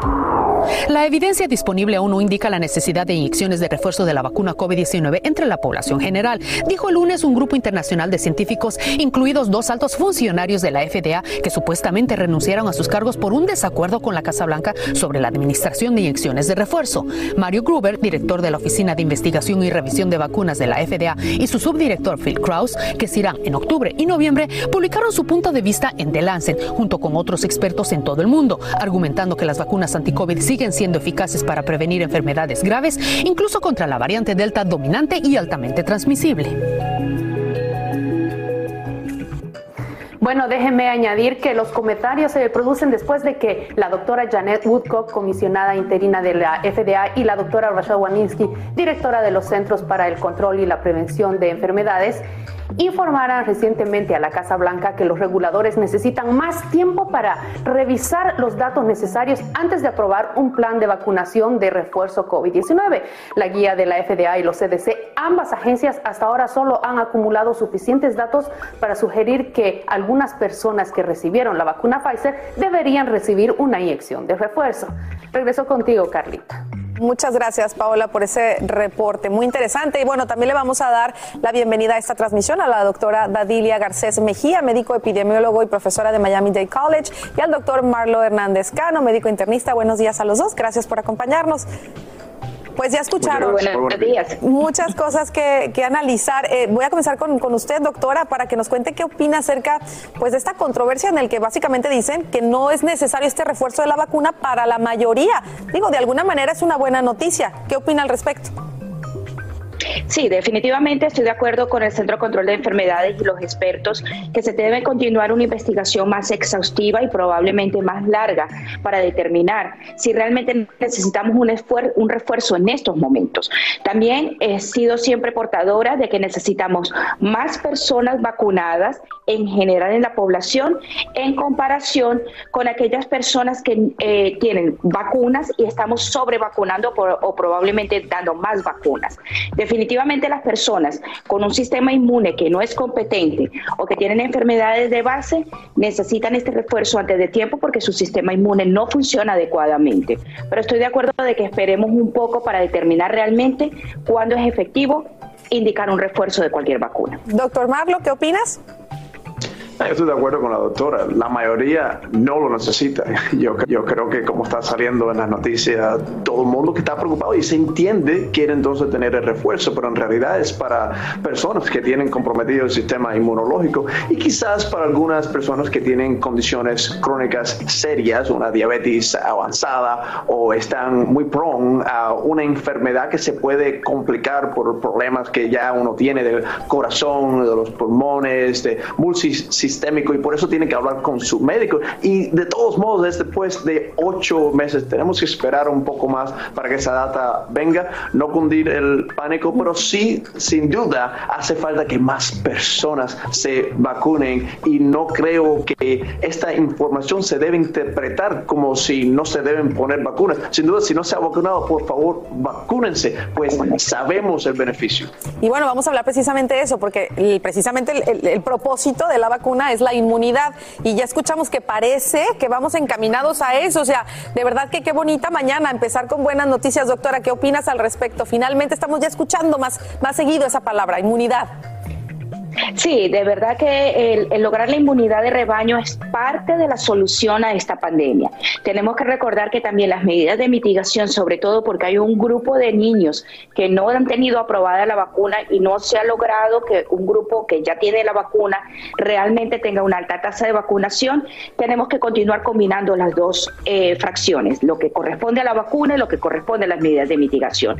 La evidencia disponible aún no indica la necesidad de inyecciones de refuerzo de la vacuna COVID-19 entre la población general, dijo el lunes un grupo internacional de científicos, incluidos dos altos funcionarios de la FDA, que supuestamente renunciaron a sus cargos por un desacuerdo con la Casa Blanca sobre la administración de inyecciones de refuerzo. Mario Gruber, director de la Oficina de Investigación y Revisión de Vacunas de la FDA, y su subdirector Phil Krause, que se irán en octubre y noviembre, publicaron su punto de vista en The Lancet, junto con otros expertos en todo el mundo, argumentando que las vacunas anti-COVID siguen siendo eficaces para prevenir enfermedades graves, incluso contra la variante Delta dominante y altamente transmisible. Bueno, déjenme añadir que los comentarios se producen después de que la doctora Janet Woodcock, comisionada interina de la FDA, y la doctora Rachel Waninsky, directora de los Centros para el Control y la Prevención de Enfermedades, informaran recientemente a la Casa Blanca que los reguladores necesitan más tiempo para revisar los datos necesarios antes de aprobar un plan de vacunación de refuerzo COVID-19. La guía de la FDA y los CDC, ambas agencias hasta ahora solo han acumulado suficientes datos para sugerir que algunas personas que recibieron la vacuna Pfizer deberían recibir una inyección de refuerzo. Regreso contigo, Carlita. Muchas gracias, Paola, por ese reporte. Muy interesante. Y bueno, también le vamos a dar la bienvenida a esta transmisión a la doctora Dadilia Garcés Mejía, médico epidemiólogo y profesora de Miami Dade College, y al doctor Marlo Hernández Cano, médico internista. Buenos días a los dos. Gracias por acompañarnos. Pues ya escucharon muchas cosas que, analizar. Eh, voy a comenzar con, con, usted, doctora, para que nos cuente qué opina acerca pues, de esta controversia en el que básicamente dicen que no es necesario este refuerzo de la vacuna para la mayoría. Digo, de alguna manera es una buena noticia. ¿Qué opina al respecto? Sí, definitivamente estoy de acuerdo con el Centro de Control de Enfermedades y los expertos que se debe continuar una investigación más exhaustiva y probablemente más larga para determinar si realmente necesitamos un, un refuerzo en estos momentos. También he sido siempre portadora de que necesitamos más personas vacunadas en general en la población en comparación con aquellas personas que eh, tienen vacunas y estamos sobrevacunando o probablemente dando más vacunas. Definitivamente las personas con un sistema inmune que no es competente o que tienen enfermedades de base necesitan este refuerzo antes de tiempo porque su sistema inmune no funciona adecuadamente. Pero estoy de acuerdo de que esperemos un poco para determinar realmente cuándo es efectivo indicar un refuerzo de cualquier vacuna. Doctor Marlo, ¿qué opinas? Estoy de acuerdo con la doctora. La mayoría no lo necesita. Yo, yo creo que como está saliendo en las noticias, todo el mundo que está preocupado y se entiende quiere entonces tener el refuerzo, pero en realidad es para personas que tienen comprometido el sistema inmunológico y quizás para algunas personas que tienen condiciones crónicas serias, una diabetes avanzada o están muy prone a una enfermedad que se puede complicar por problemas que ya uno tiene del corazón, de los pulmones, de multisistema sistémico y por eso tiene que hablar con su médico. Y de todos modos, después de ocho meses, tenemos que esperar un poco más para que esa data venga, no cundir el pánico, pero sí, sin duda, hace falta que más personas se vacunen y no creo que esta información se debe interpretar como si no se deben poner vacunas. Sin duda, si no se ha vacunado, por favor, vacúnense, pues sabemos el beneficio. Y bueno, vamos a hablar precisamente de eso, porque precisamente el propósito de la vacuna es la inmunidad. Y ya escuchamos que parece que vamos encaminados a eso. O sea, de verdad que qué bonita mañana empezar con buenas noticias, doctora. ¿Qué opinas al respecto? Finalmente estamos ya escuchando más, más seguido esa palabra, inmunidad. Sí, de verdad que el, lograr la inmunidad de rebaño es parte de la solución a esta pandemia. Tenemos que recordar que también las medidas de mitigación, sobre todo porque hay un grupo de niños que no han tenido aprobada la vacuna y no se ha logrado que un grupo que ya tiene la vacuna realmente tenga una alta tasa de vacunación, tenemos que continuar combinando las dos eh, fracciones, lo que corresponde a la vacuna y lo que corresponde a las medidas de mitigación.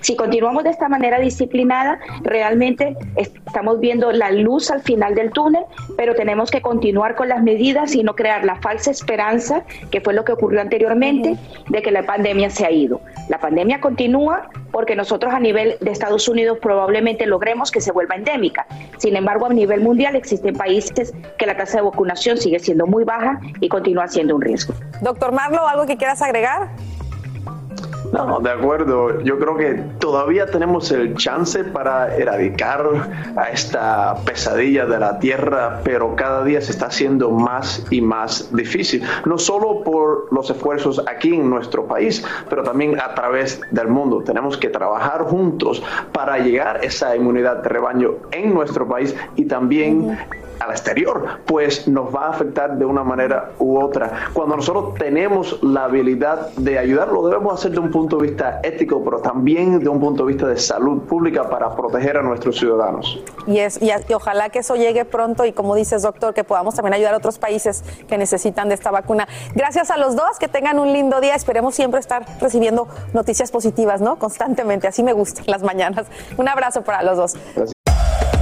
Si continuamos de esta manera disciplinada, realmente estamos viendo la luz al final del túnel, pero tenemos que continuar con las medidas y no crear la falsa esperanza, que fue lo que ocurrió anteriormente, de que la pandemia se ha ido. La pandemia continúa porque nosotros a nivel de Estados Unidos probablemente logremos que se vuelva endémica. Sin embargo, a nivel mundial existen países que la tasa de vacunación sigue siendo muy baja y continúa siendo un riesgo. Doctor Marlo, ¿algo que quieras agregar? No, de acuerdo. Yo creo que todavía tenemos el chance para erradicar a esta pesadilla de la tierra, pero cada día se está haciendo más y más difícil. No solo por los esfuerzos aquí en nuestro país, pero también a través del mundo. Tenemos que trabajar juntos para llegar a esa inmunidad de rebaño en nuestro país y también al exterior, pues nos va a afectar de una manera u otra. Cuando nosotros tenemos la habilidad de ayudarlo, debemos hacer de un punto de vista ético, pero también de un punto de vista de salud pública para proteger a nuestros ciudadanos. Y, es, y, ojalá que eso llegue pronto y como dices, doctor, que podamos también ayudar a otros países que necesitan de esta vacuna. Gracias a los dos, que tengan un lindo día. Esperemos siempre estar recibiendo noticias positivas, ¿no? Constantemente. Así me gustan las mañanas. Un abrazo para los dos.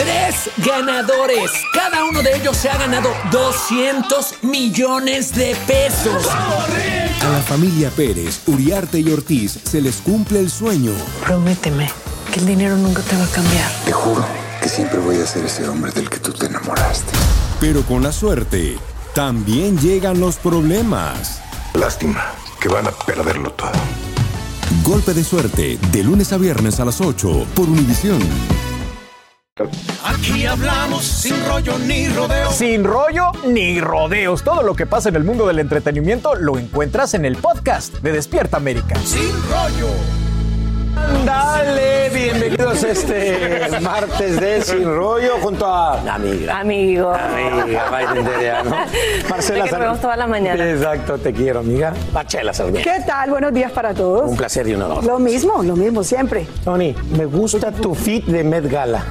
Tres ganadores. Cada uno de ellos se ha ganado 200 millones de pesos. A la familia Pérez, Uriarte y Ortiz se les cumple el sueño. Prométeme que el dinero nunca te va a cambiar. Te juro que siempre voy a ser ese hombre del que tú te enamoraste. Pero con la suerte, también llegan los problemas. Lástima que van a perderlo todo. Golpe de suerte, de lunes a viernes a las 8 por Univisión. Aquí hablamos sin rollo ni rodeos. Sin rollo ni rodeos. Todo lo que pasa en el mundo del entretenimiento lo encuentras en el podcast de Despierta América. Sin rollo. Dale, bienvenidos este martes de Sin Rollo junto a amiga. Amigo. Amiga, Biden ¿no? Marcela Te vemos toda la mañana. Exacto, te quiero, amiga. Marcela Sarmiento. ¿Qué tal? Buenos días para todos. Un placer y un honor. Lo mismo, lo mismo, siempre. Tony, me gusta tu fit de Met Gala.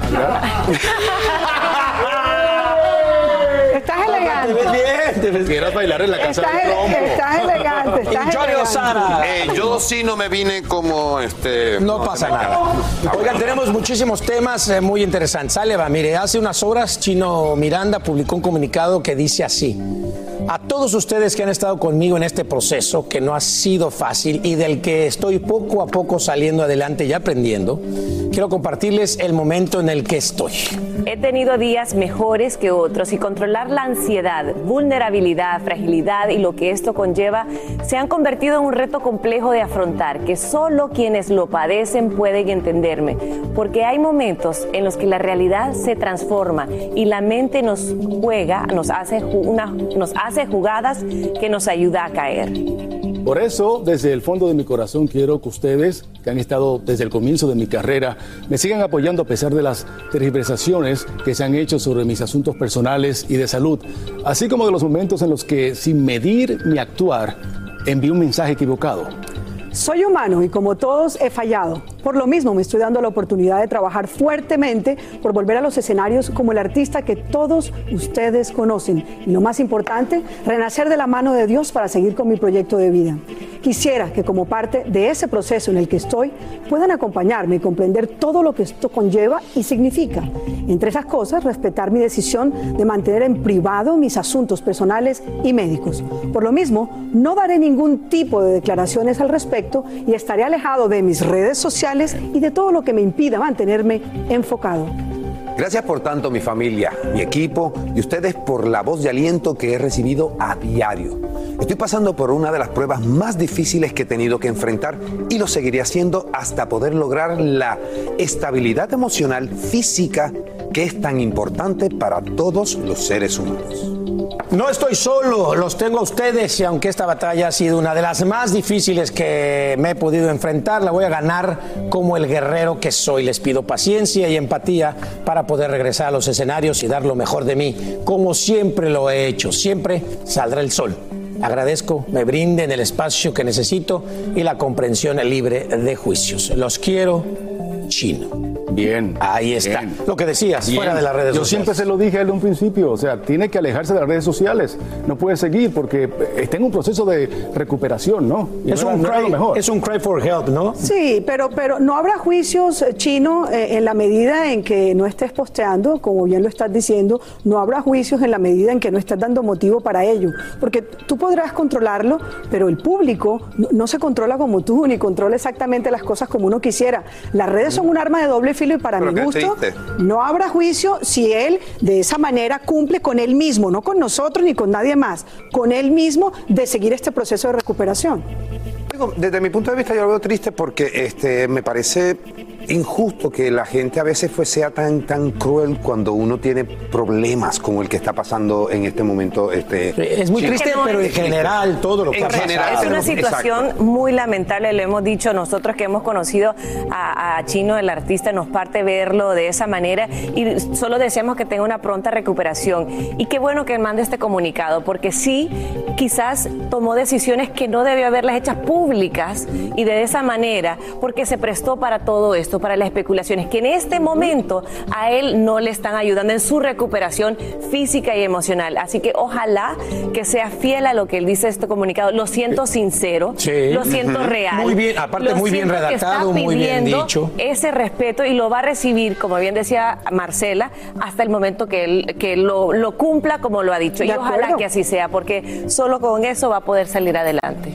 Estás elegante. Te ves bien, te ves Quieras bailar en la casa Estás, del trompo. estás elegante. Estás Y Johnny elegante. Osana. Eh, yo sí no me vine como este. No pasa nada. Oigan, tenemos muchísimos temas eh, muy interesantes. Sale, va, mire, hace unas horas Chino Miranda publicó un comunicado que dice así. A todos ustedes que han estado conmigo en este proceso, que no ha sido fácil y del que estoy poco a poco saliendo adelante y aprendiendo, quiero compartirles el momento en el que estoy. He tenido días mejores que otros y controlar la ansiedad, vulnerabilidad, fragilidad y lo que esto conlleva se han convertido en un reto complejo de afrontar que solo quienes lo padecen pueden entenderme, porque hay momentos en los que la realidad se transforma y la mente nos juega, nos hace, una, nos hace jugadas que nos ayuda a caer. Por eso, desde el fondo de mi corazón, quiero que ustedes, que han estado desde el comienzo de mi carrera, me sigan apoyando a pesar de las tergiversaciones que se han hecho sobre mis asuntos personales y de salud, así como de los momentos en los que, sin medir ni actuar, envié un mensaje equivocado. Soy humano y como todos he fallado. Por lo mismo me estoy dando la oportunidad de trabajar fuertemente por volver a los escenarios como el artista que todos ustedes conocen. Y lo más importante, renacer de la mano de Dios para seguir con mi proyecto de vida. Quisiera que como parte de ese proceso en el que estoy puedan acompañarme y comprender todo lo que esto conlleva y significa. Entre esas cosas, respetar mi decisión de mantener en privado mis asuntos personales y médicos. Por lo mismo, no daré ningún tipo de declaraciones al respecto y estaré alejado de mis redes sociales y de todo lo que me impida mantenerme enfocado. Gracias por tanto, mi familia, mi equipo y ustedes por la voz de aliento que he recibido a diario. Estoy pasando por una de las pruebas más difíciles que he tenido que enfrentar y lo seguiré haciendo hasta poder lograr la estabilidad emocional física que es tan importante para todos los seres humanos. No estoy solo, los tengo a ustedes y aunque esta batalla ha sido una de las más difíciles que me he podido enfrentar, la voy a ganar como el guerrero que soy. Les pido paciencia y empatía para poder regresar a los escenarios y dar lo mejor de mí, como siempre lo he hecho. Siempre saldrá el sol. Agradezco me brinden el espacio que necesito y la comprensión libre de juicios. Los quiero, chino. Bien. Ahí está. bien. Lo que decías, Bien. fuera de las redes Yo sociales. siempre se lo dije a él en un principio, o sea, tiene que alejarse de las redes sociales. No puede seguir porque está en un proceso de recuperación, ¿no? Y Es no era- un, no era lo cry, mejor. es un cry for help, ¿no? Sí, pero, pero no habrá juicios eh, chino eh, en la medida en que no estés posteando, como bien lo estás diciendo, no habrá juicios en la medida en que no estés dando motivo para ello. Porque tú podrás controlarlo, pero el público no, no se controla como tú, ni controla exactamente las cosas como uno quisiera. Las redes son un arma de doble filo y para mi gusto no habrá juicio si él de esa manera cumple con él mismo, no con nosotros ni con nadie más, con él mismo de seguir este proceso de recuperación. Desde mi punto de vista yo lo veo triste porque este, me parece injusto que la gente a veces pues, sea tan, tan cruel cuando uno tiene problemas como el que está pasando en este momento. Este, Es muy triste, pero en general todo lo que En ha pasado. general, Es una Exacto. situación muy lamentable, lo hemos dicho nosotros que hemos conocido a, a Chino, el artista, nos parte verlo de esa manera y solo deseamos que tenga una pronta recuperación. Y qué bueno que mande este comunicado, porque sí, quizás tomó decisiones que no debió haberlas hechas públicas y de esa manera, porque se prestó para todo esto, para las especulaciones, que en este momento a él no le están ayudando en su recuperación física y emocional. Así que ojalá que sea fiel a lo que él dice este comunicado. Lo siento sincero, Sí. lo siento real. Muy bien, aparte muy bien redactado, muy bien dicho. Ese respeto y lo va a recibir, como bien decía Marcela, hasta el momento que él que lo, lo cumpla como lo ha dicho. De y ojalá que así sea, porque solo con eso va a poder salir adelante.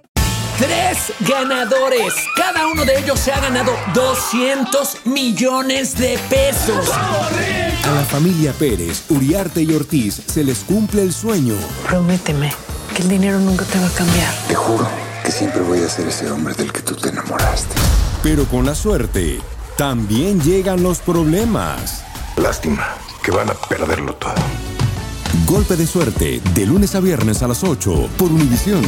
Tres ganadores. Cada uno de ellos se ha ganado 200 millones de pesos. A la familia Pérez, Uriarte y Ortiz se les cumple el sueño. Prométeme que el dinero nunca te va a cambiar. Te juro que siempre voy a ser ese hombre del que tú te enamoraste. Pero con la suerte, también llegan los problemas. Lástima que van a perderlo todo. Golpe de suerte, de lunes a viernes a las 8 por Univisión.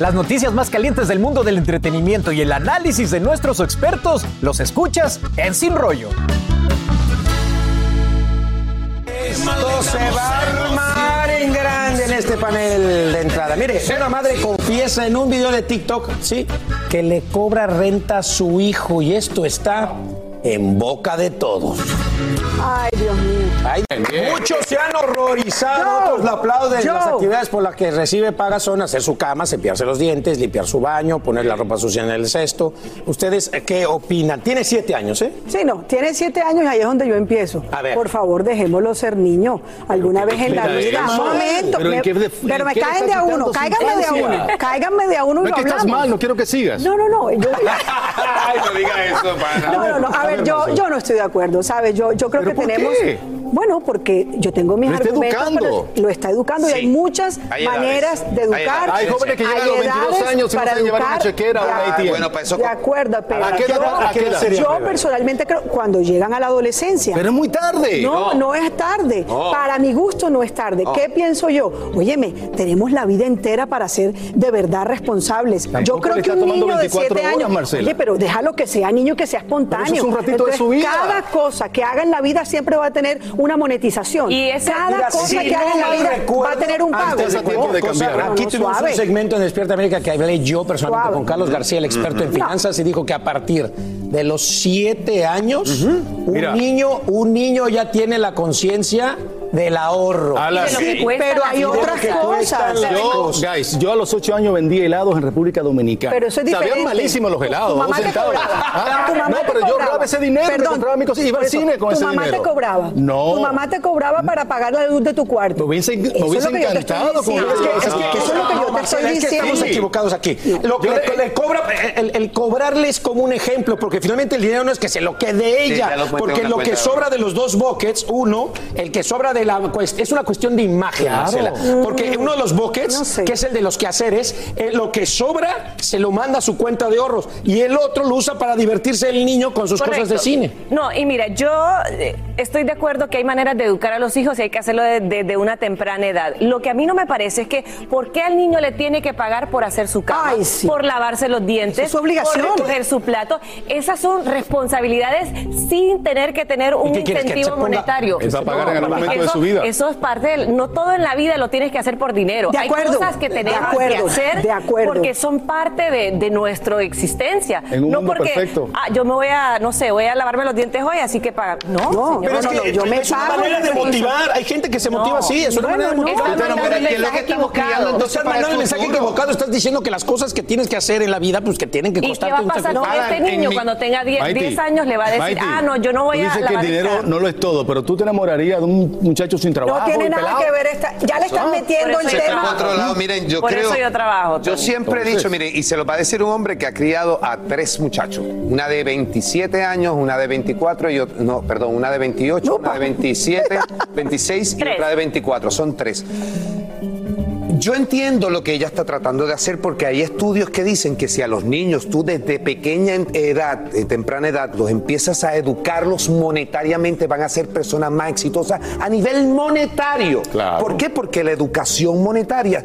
Las noticias más calientes del mundo del entretenimiento y el análisis de nuestros expertos los escuchas en Sin Rollo. Esto se va a armar en grande en este panel de entrada. Mire, una madre confiesa en un video de TikTok, sí, que le cobra renta a su hijo y esto está en boca de todos. Ay, Dios mío. Ay, muchos se han horrorizado, otros la aplauden. Joe. Las actividades por las que recibe paga son hacer su cama, cepillarse los dientes, limpiar su baño, poner la ropa sucia en el cesto. ¿Ustedes qué opinan? Tiene siete años, ¿eh? Sí, no, tiene siete años y ahí es donde yo empiezo. A ver. Por favor, dejémoslo ser niño. Alguna vez en la vida. Un momento. Pero ¿en me- qué de- pero en me qué le caen de a uno. Cáiganme de a uno. Cáiganme de a uno y No es lo que estás mal, no quiero que sigas. No, no, no. Yo, Ay, no diga eso, pana. No, no, no. A ver, yo, yo no estoy de acuerdo, ¿sabes? Yo, yo creo ¿Pero que tenemos. qué? Bueno, porque yo tengo mis Lo está argumentos. educando. lo está educando y hay muchas Hay maneras de Hay educar. edades. Hay jóvenes que llegan a los Hay 22 edades años y no saben llevar una chequera o De una acuerdo. ATM. Bueno, para eso- De acuerdo, pero ¿A qué edad- yo, a qué edad sería? yo personalmente creo cuando llegan a la adolescencia. Pero es muy tarde. No, no, es tarde. No. Para mi gusto no es tarde. ¿Qué pienso yo? Óyeme, tenemos la vida entera para ser de verdad responsables. yo creo que un niño de 24 7 horas, años, Marcela. oye, pero déjalo que sea niño, que sea espontáneo. Pero eso es un ratito de su vida. Cada cosa que haga en la vida siempre va a tener una monetización. Y esa- Cada Mira, cosa si que haga en la no vida va a tener un pago. antes de tiempo de cosa, cambiar. Aquí No, tuvimos suave. un segmento en Despierta América que hablé yo personalmente Suave. con Carlos García, el experto en finanzas, y dijo que a partir de los siete años, un Mira. niño, un niño ya tiene la conciencia del ahorro. A las- de lo que cuesta pero hay otras cosas. Yo, guys, yo a los ocho años vendí helados en República Dominicana. Pero eso es Sabían diferente. malísimos los Tu- helados. tu mamá te cobraba. Ah, Tu mamá no, te pero yo cobraba. ahorraba ese dinero, me Perdón, compraba mi cosa y iba al cine con tu ese mamá dinero. te cobraba. No. Tu mamá te cobraba para pagar la luz de tu cuarto. Me hubiese, me encantado. diciendo. Es que- es que eso es lo que yo te estoy es que diciendo. estamos equivocados aquí. Lo que Yo le, le- le cobra, el, el cobrarles como un ejemplo, porque finalmente el dinero no es que se lo quede ella, porque lo que sobra de los dos buckets, uno, el que sobra de la es una cuestión de imagen, Claro. Marcela. Porque uno de los buckets, No sé. que es el de los quehaceres, eh, lo que sobra se lo manda a su cuenta de ahorros y el otro lo usa para divertirse el niño con sus cosas de cine. No, y mira, yo eh, estoy de acuerdo que hay maneras de educar a los hijos y hay que hacerlo desde una temprana edad. Lo que a mí no me parece es que, ¿por qué al niño le tiene que pagar por hacer su cama? Ay, sí. Por lavarse los dientes, es su obligación. por recoger su plato. Esas son responsabilidades sin tener que tener un que incentivo ponga- monetario. Va a pagar en algún momento de eso- su vida. Eso es parte del... No todo en la vida lo tienes que hacer por dinero. De hay cosas que de tenemos acuerdo, que hacer de acuerdo. porque son parte de, de nuestra existencia. En un no mundo porque, perfecto. ah, yo me voy a, no sé, voy a lavarme los dientes hoy, así que paga. No, No, señor, pero es no, que yo me es una manera de motivar. Hay gente que se motiva No. así. Es una manera de no. motivar. Pero el ¿qué es lo que mensaje estamos criando equivocado. Entonces estás para el mandando el mensaje futuro? equivocado. Estás diciendo que las cosas que tienes que hacer en la vida, pues que tienen que ¿Y qué va a un pasar con este niño cuando tenga 10 Maiti, 10 años? Le va a decir, ah, no, yo no voy a que el el dinero no lo es todo, pero tú te enamorarías de un muchacho sin trabajo. No tiene nada que ver esta. Ya le están metiendo el tema. lado, miren, yo Por creo. eso yo trabajo, Yo siempre he dicho, miren, y se lo va a decir un hombre que ha criado a tres muchachos: una de 27 años, una de 24 y otra, no, perdón, una de 28, una de 27, 26 y otra de 24. Son tres. Yo entiendo lo que ella está tratando de hacer porque hay estudios que dicen que si a los niños tú desde pequeña edad, de temprana edad, los empiezas a educarlos monetariamente, van a ser personas más exitosas a nivel monetario. Claro. ¿Por qué? Porque la educación monetaria,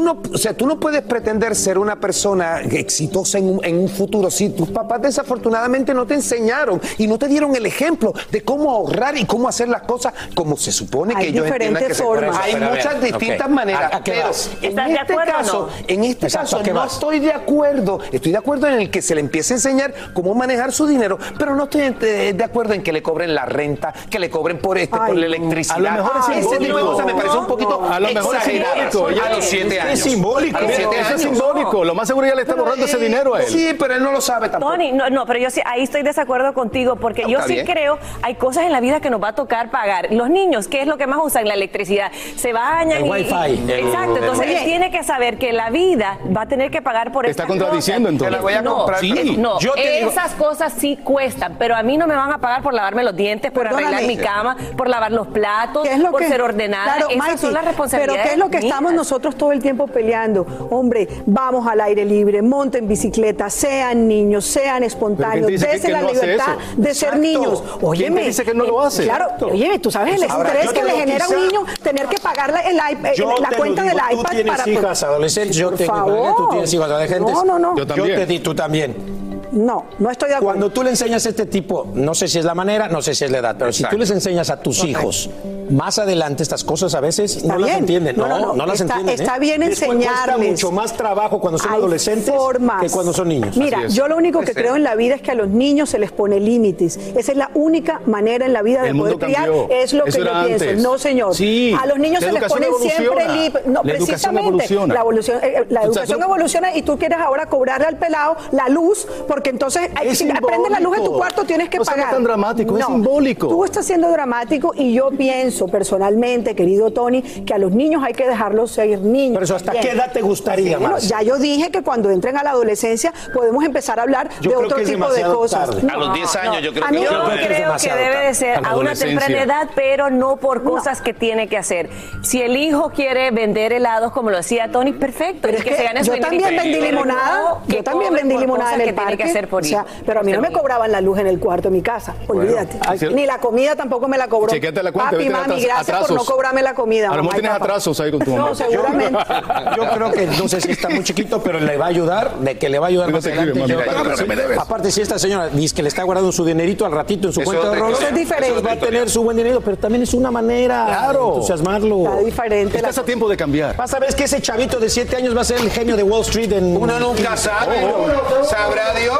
tú no, o sea, tú no puedes pretender ser una persona exitosa en un, en un futuro si tus papás desafortunadamente no te enseñaron y no te dieron el ejemplo de cómo ahorrar y cómo hacer las cosas como se supone que Hay ellos entiendan diferentes que formas. hacer. Hay Pero a ver, muchas distintas maneras, ¿A- a qué pero vas? en ¿Estás de este caso, no? en este Exacto, ¿a caso no vas? estoy de acuerdo. Estoy de acuerdo en el que se le empiece a enseñar cómo manejar su dinero, pero no estoy de, de acuerdo en que le cobren la renta, que le cobren por este, Ay, por la electricidad. A lo mejor es Ese tipo de simbólico. cosas me parece un poquito A lo mejor exagerado. A los siete es simbólico. Pero eso es simbólico. Lo más seguro ya le está borrando ese dinero a él. Sí, pero él no lo sabe tampoco. Tony, no, no, pero yo sí, ahí estoy desacuerdo contigo, porque No, yo sí bien. creo, hay cosas en la vida que nos va a tocar pagar. Los niños, ¿qué es lo que más usan? La electricidad. Se bañan El y- wifi. y- El- exacto, entonces él tiene que saber que la vida va a tener que pagar por estas está contradiciendo, cosas. entonces. La voy a no, comprar, Sí. es- no, Yo te digo- esas cosas sí cuestan, pero a mí no me van a pagar por lavarme los dientes, por Perdóname. arreglar mi cama, por lavar los platos, ¿Qué es lo por que- ser ordenada. Claro, Esas son las responsabilidades Pero ¿qué es lo que mías. estamos nosotros todo el tiempo peleando? Hombre, vamos al aire libre, monten bicicleta, sean niños, sean espontáneos, ¿Pero quién desen la no libertad de ser Exacto. niños. ¿Quién te Óyeme, dice que no lo eh, hace? Claro, Exacto. oye, tú sabes el Ahora, estrés que le genera a un quizá- niño tener que pagar la, el iPad- Yo la cuenta digo, del tú iPad tienes para... hijas adolescentes, yo Por tengo hijas favor. tú tienes hijos adolescentes. No, no, no. Yo también. Yo te di, tú también. No, no estoy de acuerdo. Cuando tú le enseñas a este tipo, no sé si es la manera, no sé si es la edad, pero si tú les enseñas a tus hijos más adelante estas cosas a veces Está no las entienden, No, no, no, no, no. las Está- entienden. ¿eh? está bien Les cuesta enseñarles. mucho más trabajo cuando son Hay adolescentes formas. que cuando son niños. Mira, yo lo único que creo en la vida es que a los niños se les pone límites. Esa es la única manera en la vida de poder mundo criar. Es lo Eso que yo pienso. No, señor. Sí. A los niños La se les pone siempre límites. No, La educación precisamente. evoluciona. La evolución, eh, eh, la O sea, educación tú- evoluciona y tú quieres ahora cobrarle al pelado la luz porque entonces hay- Es si prende la luz en tu cuarto tienes que No sea pagar. tan dramático, es simbólico. Tú estás siendo dramático y yo pienso personalmente, querido Tony, que a los niños hay que dejarlos ser niños. Pero eso, ¿hasta qué edad te gustaría, Bueno, Marcia? ya yo dije que cuando entren a la adolescencia podemos empezar a hablar Yo de otro es tipo de cosas. A los 10 años yo creo A que Yo no creo que es creo que debe de ser A una temprana edad, pero no por cosas que tiene que hacer. Si el hijo quiere vender helados, como lo decía Tony, perfecto. Pero es que, que se gane su yo dinero. también vendí limonada, no yo también vendí limonada en el parque. Hacer por o sea, hijo. pero a mí no me cobraban la luz en el cuarto de mi casa, olvídate. Ni la comida tampoco me la cobró. Chequéate la cuenta, Papi, mami, atras- gracias por no cobrarme la comida. A lo mejor tienes papá. atrasos ahí con tu mamá. No, seguramente. Yo creo que no sé si está muy chiquito, pero le va a ayudar, de que le va a ayudar más adelante. Aparte, si esta señora dice que le está guardando su dinerito al ratito en su Eso cuenta de cosa. Es diferente. pues va a tener su buen dinero, pero también es una manera Claro. de entusiasmarlo. Está diferente. la Estás a tiempo de cambiar. Vas a ver que ese chavito de 7 años va a ser el genio de Wall Street en... Uno nunca sabe. ¿Sabrá Dios?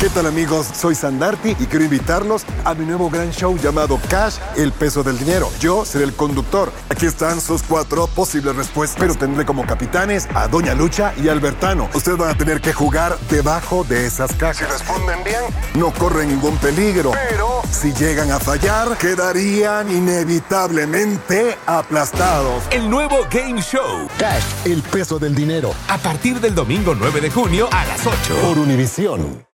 ¿Qué tal amigos? Soy Sandarti y quiero invitarlos a mi nuevo gran show llamado Cash, el peso del dinero. Yo seré el conductor. Aquí están sus cuatro posibles respuestas, pero tendré como capitanes a Doña Lucha y Albertano. Ustedes van a tener que jugar debajo de esas cajas. Si responden bien, no corren ningún peligro. Pero si llegan a fallar, quedarían inevitablemente aplastados. El nuevo Game Show. Cash, el peso del dinero. A partir del domingo 9 de junio a las 8. Por Univisión.